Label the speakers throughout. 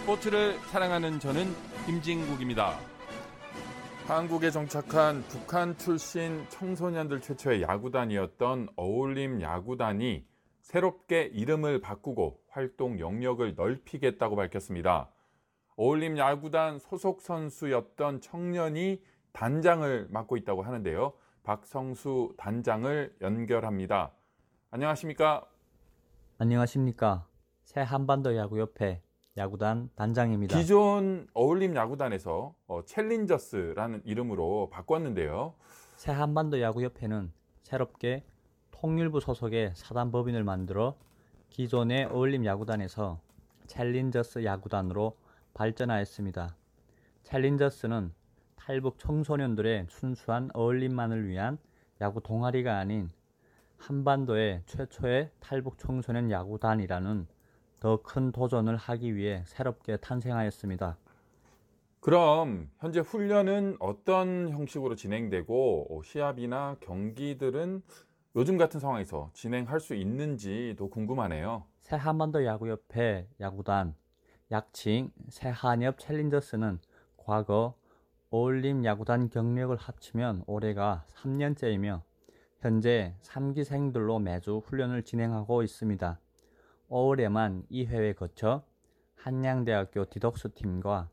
Speaker 1: 스포츠를 사랑하는 저는 김진국입니다. 한국에 정착한 북한 출신 청소년들 최초의 야구단이었던 어울림 야구단이 새롭게 이름을 바꾸고 활동 영역을 넓히겠다고 밝혔습니다. 어울림 야구단 소속 선수였던 청년이 단장을 맡고 있다고 하는데요. 박성수 단장을 연결합니다. 안녕하십니까?
Speaker 2: 안녕하십니까. 새 한반도 야구협회 야구단 단장입니다.
Speaker 1: 기존 어울림 야구단에서 어, 챌린저스라는 이름으로 바꿨는데요.
Speaker 2: 새 한반도 야구협회는 새롭게 통일부 소속의 사단법인을 만들어 기존의 어울림 야구단에서 챌린저스 야구단으로 발전하였습니다. 챌린저스는 탈북 청소년들의 순수한 어울림만을 위한 야구 동아리가 아닌 한반도의 최초의 탈북 청소년 야구단이라는 더 큰 도전을 하기 위해 새롭게 탄생하였습니다.
Speaker 1: 그럼 현재 훈련은 어떤 형식으로 진행되고 어, 시합이나 경기들은 요즘 같은 상황에서 진행할 수 있는지도 궁금하네요.
Speaker 2: 새 한반도 야구협회 야구단 약칭 새한협 챌린저스는 과거 어울림 야구단 경력을 합치면 올해가 3년째이며 현재 3기생들로 매주 훈련을 진행하고 있습니다. 올해만 2회에 거쳐 한양대학교 디덕스 팀과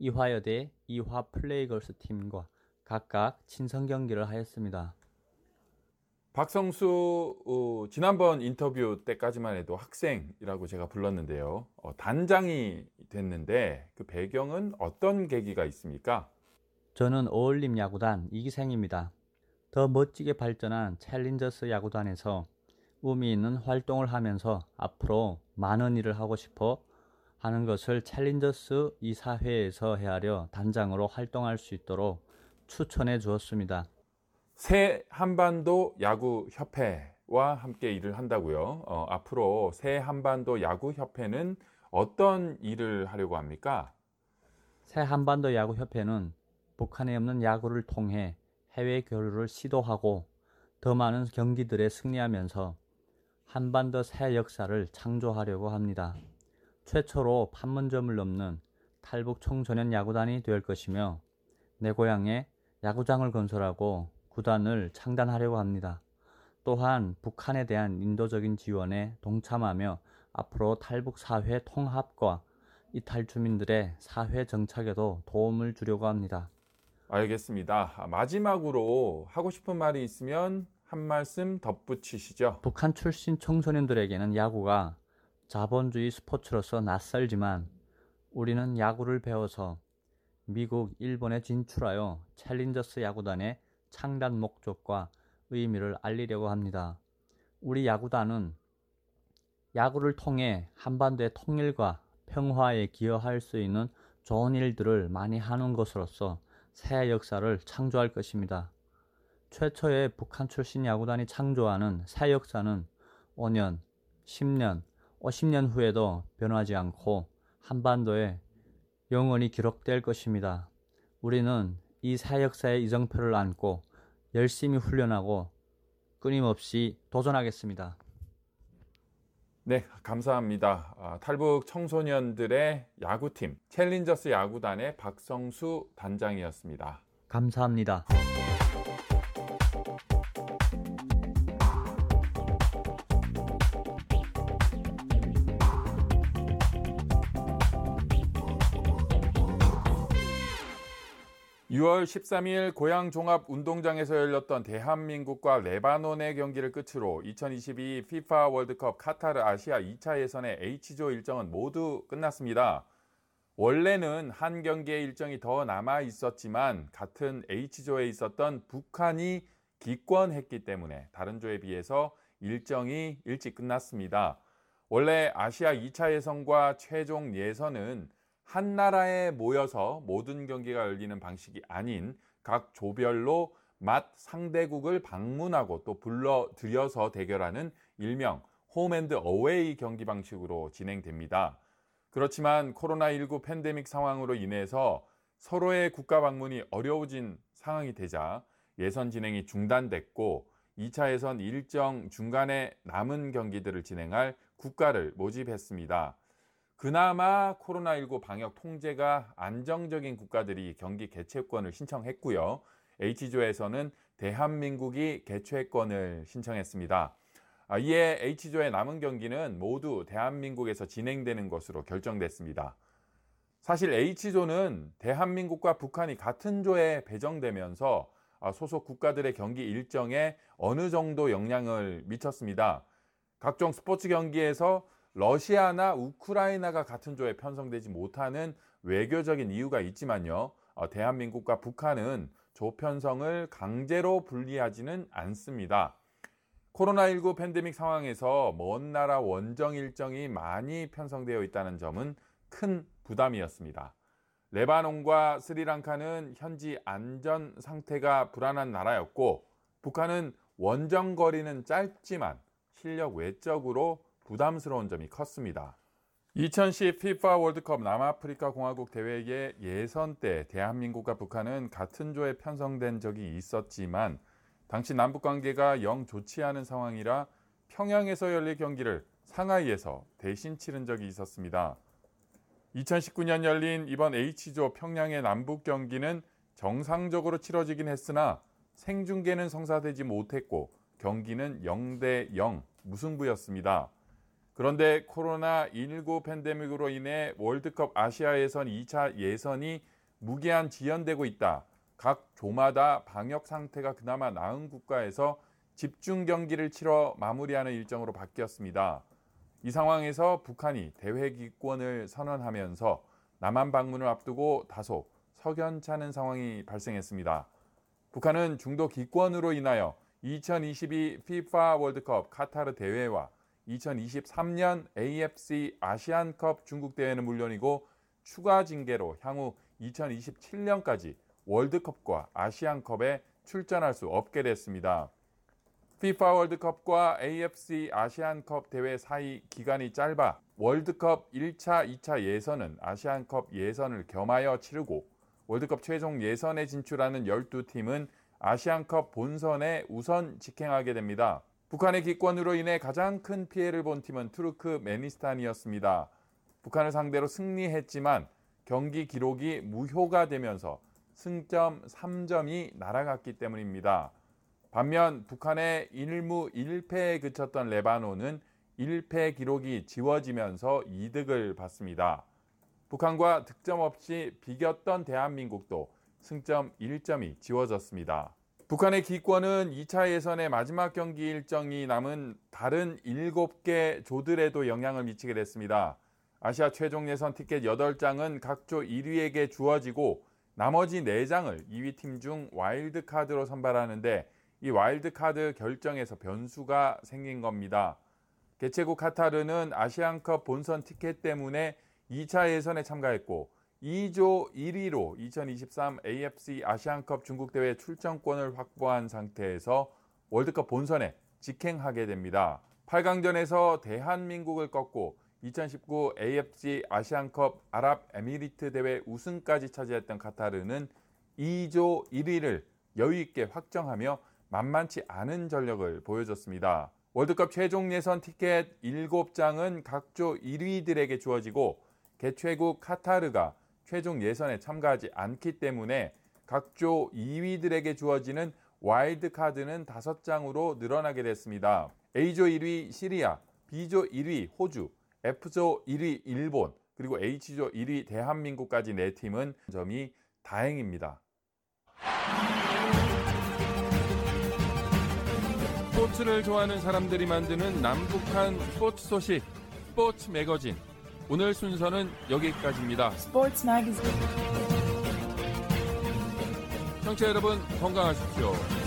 Speaker 2: 이화여대 이화 플레이걸스 팀과 각각 친선 경기를 하였습니다.
Speaker 1: 박성수 어, 지난번 인터뷰 때까지만 해도 학생이라고 제가 불렀는데요. 어, 단장이 됐는데 그 배경은 어떤 계기가 있습니까?
Speaker 2: 저는 어울림 야구단 이기생입니다. 더 멋지게 발전한 챌린저스 야구단에서 의미 있는 활동을 하면서 앞으로 많은 일을 하고 싶어 하는 것을 챌린저스 이사회에서 헤아려 단장으로 활동할 수 있도록 추천해 주었습니다.
Speaker 1: 새 한반도 야구 협회와 함께 일을 한다고요. 어, 앞으로 새 한반도 야구 협회는 어떤 일을 하려고 합니까?
Speaker 2: 새 한반도 야구 협회는 북한에 없는 야구를 통해 해외 교류를 시도하고 더 많은 경기들에 승리하면서 한반도 새 역사를 창조하려고 합니다. 최초로 판문점을 넘는 탈북 청소년 야구단이 될 것이며 내 고향에 야구장을 건설하고 구단을 창단하려고 합니다. 또한 북한에 대한 인도적인 지원에 동참하며 앞으로 탈북 사회 통합과 이탈 주민들의 사회 정착에도 도움을 주려고 합니다.
Speaker 1: 알겠습니다. 마지막으로 하고 싶은 말이 있으면 한 말씀 덧붙이시죠.
Speaker 2: 북한 출신 청소년들에게는 야구가 자본주의 스포츠로서 낯설지만 우리는 야구를 배워서 미국, 일본에 진출하여 챌린저스 야구단의 창단 목적과 의미를 알리려고 합니다. 우리 야구단은 야구를 통해 한반도의 통일과 평화에 기여할 수 있는 좋은 일들을 많이 하는 것으로서 새 역사를 창조할 것입니다. 최초의 북한 출신 야구단이 창조하는 새 역사는 5년, 10년, 50년 후에도 변하지 않고 한반도에 영원히 기록될 것입니다. 우리는 이 새 역사의 이정표를 안고 열심히 훈련하고 끊임없이 도전하겠습니다.
Speaker 1: 네, 감사합니다. 아, 탈북 청소년들의 야구팀 챌린저스 야구단의 박성수 단장이었습니다.
Speaker 2: 감사합니다.
Speaker 1: 6월 13일 고양 종합 운동장에서 열렸던 대한민국과 레바논의 경기를 끝으로 2022 FIFA 월드컵 카타르 아시아 2차 예선의 H조 일정은 모두 끝났습니다. 원래는 한 경기의 일정이 더 남아 있었지만 같은 H조에 있었던 북한이 기권했기 때문에 다른 조에 비해서 일정이 일찍 끝났습니다. 원래 아시아 2차 예선과 최종 예선은 한 나라에 모여서 모든 경기가 열리는 방식이 아닌 각 조별로 맛 상대국을 방문하고 또 불러들여서 대결하는 일명 홈앤드 어웨이 경기 방식으로 진행됩니다. 그렇지만 코로나19 팬데믹 상황으로 인해서 서로의 국가 방문이 어려워진 상황이 되자 예선 진행이 중단됐고 2차 예선 일정 중간에 남은 경기들을 진행할 국가를 모집했습니다. 그나마 코로나19 방역 통제가 안정적인 국가들이 경기 개최권을 신청했고요. H조에서는 대한민국이 개최권을 신청했습니다. 아, 이에 H조의 남은 경기는 모두 대한민국에서 진행되는 것으로 결정됐습니다. 사실 H조는 대한민국과 북한이 같은 조에 배정되면서 아, 소속 국가들의 경기 일정에 어느 정도 영향을 미쳤습니다. 각종 스포츠 경기에서 러시아나 우크라이나가 같은 조에 편성되지 못하는 외교적인 이유가 있지만요. 어, 대한민국과 북한은 조 편성을 강제로 분리하지는 않습니다. 코로나19 팬데믹 상황에서 먼 나라 원정 일정이 많이 편성되어 있다는 점은 큰 부담이었습니다. 레바논과 스리랑카는 현지 안전 상태가 불안한 나라였고 북한은 원정 거리는 짧지만 실력 외적으로 부담스러운 점이 컸습니다. 2010 FIFA 월드컵 남아프리카 공화국 대회의 예선 때 대한민국과 북한은 같은 조에 편성된 적이 있었지만 당시 남북 관계가 영 좋지 않은 상황이라 평양에서 열릴 경기를 상하이에서 대신 치른 적이 있었습니다. 2019년 열린 이번 H조 평양의 남북 경기는 정상적으로 치러지긴 했으나 생중계는 성사되지 못했고 경기는 0대 0 무승부였습니다. 그런데 코로나19 팬데믹으로 인해 월드컵 아시아 예선 2차 예선이 무기한 지연되고 있다. 각 조마다 방역 상태가 그나마 나은 국가에서 집중 경기를 치러 마무리하는 일정으로 바뀌었습니다. 이 상황에서 북한이 대회 기권을 선언하면서 남한 방문을 앞두고 다소 석연찮은 상황이 발생했습니다. 북한은 중도 기권으로 인하여 2022 FIFA 월드컵 카타르 대회와 2023년 AFC 아시안컵 중국 대회는 물론이고 추가 징계로 향후 2027년까지 월드컵과 아시안컵에 출전할 수 없게 됐습니다. FIFA 월드컵과 AFC 아시안컵 대회 사이 기간이 짧아 월드컵 1차, 2차 예선은 아시안컵 예선을 겸하여 치르고 월드컵 최종 예선에 진출하는 12팀은 아시안컵 본선에 우선 직행하게 됩니다. 북한의 기권으로 인해 가장 큰 피해를 본 팀은 투르크메니스탄이었습니다. 북한을 상대로 승리했지만 경기 기록이 무효가 되면서 승점 3점이 날아갔기 때문입니다. 반면 북한의 1무 1패에 그쳤던 레바논은 1패 기록이 지워지면서 이득을 받습니다. 북한과 득점 없이 비겼던 대한민국도 승점 1점이 지워졌습니다. 북한의 기권은 2차 예선의 마지막 경기 일정이 남은 다른 7개 조들에도 영향을 미치게 됐습니다. 아시아 최종 예선 티켓 8장은 각조 1위에게 주어지고 나머지 4장을 2위 팀 중 와일드 카드로 선발하는데 이 와일드 카드 결정에서 변수가 생긴 겁니다. 개최국 카타르는 아시안컵 본선 티켓 때문에 2차 예선에 참가했고 2조 1위로 2023 AFC 아시안컵 중국 대회 출전권을 확보한 상태에서 월드컵 본선에 직행하게 됩니다. 8강전에서 대한민국을 꺾고 2019 AFC 아시안컵 아랍에미리트 대회 우승까지 차지했던 카타르는 2조 1위를 여유 있게 확정하며 만만치 않은 전력을 보여줬습니다. 월드컵 최종 예선 티켓 7장은 각조 1위들에게 주어지고 개최국 카타르가 최종 예선에 참가하지 않기 때문에 각조 2위들에게 주어지는 와일드 카드는 5장으로 늘어나게 됐습니다. A조 1위 시리아, B조 1위 호주, F조 1위 일본, 그리고 H조 1위 대한민국까지 네 팀은 점이 다행입니다. 스포츠를 좋아하는 사람들이 만드는 남북한 스포츠 소식, 스포츠 매거진. 오늘 순서는 여기까지입니다.
Speaker 3: Sports Magazine.
Speaker 1: 청취자 여러분 건강하십시오.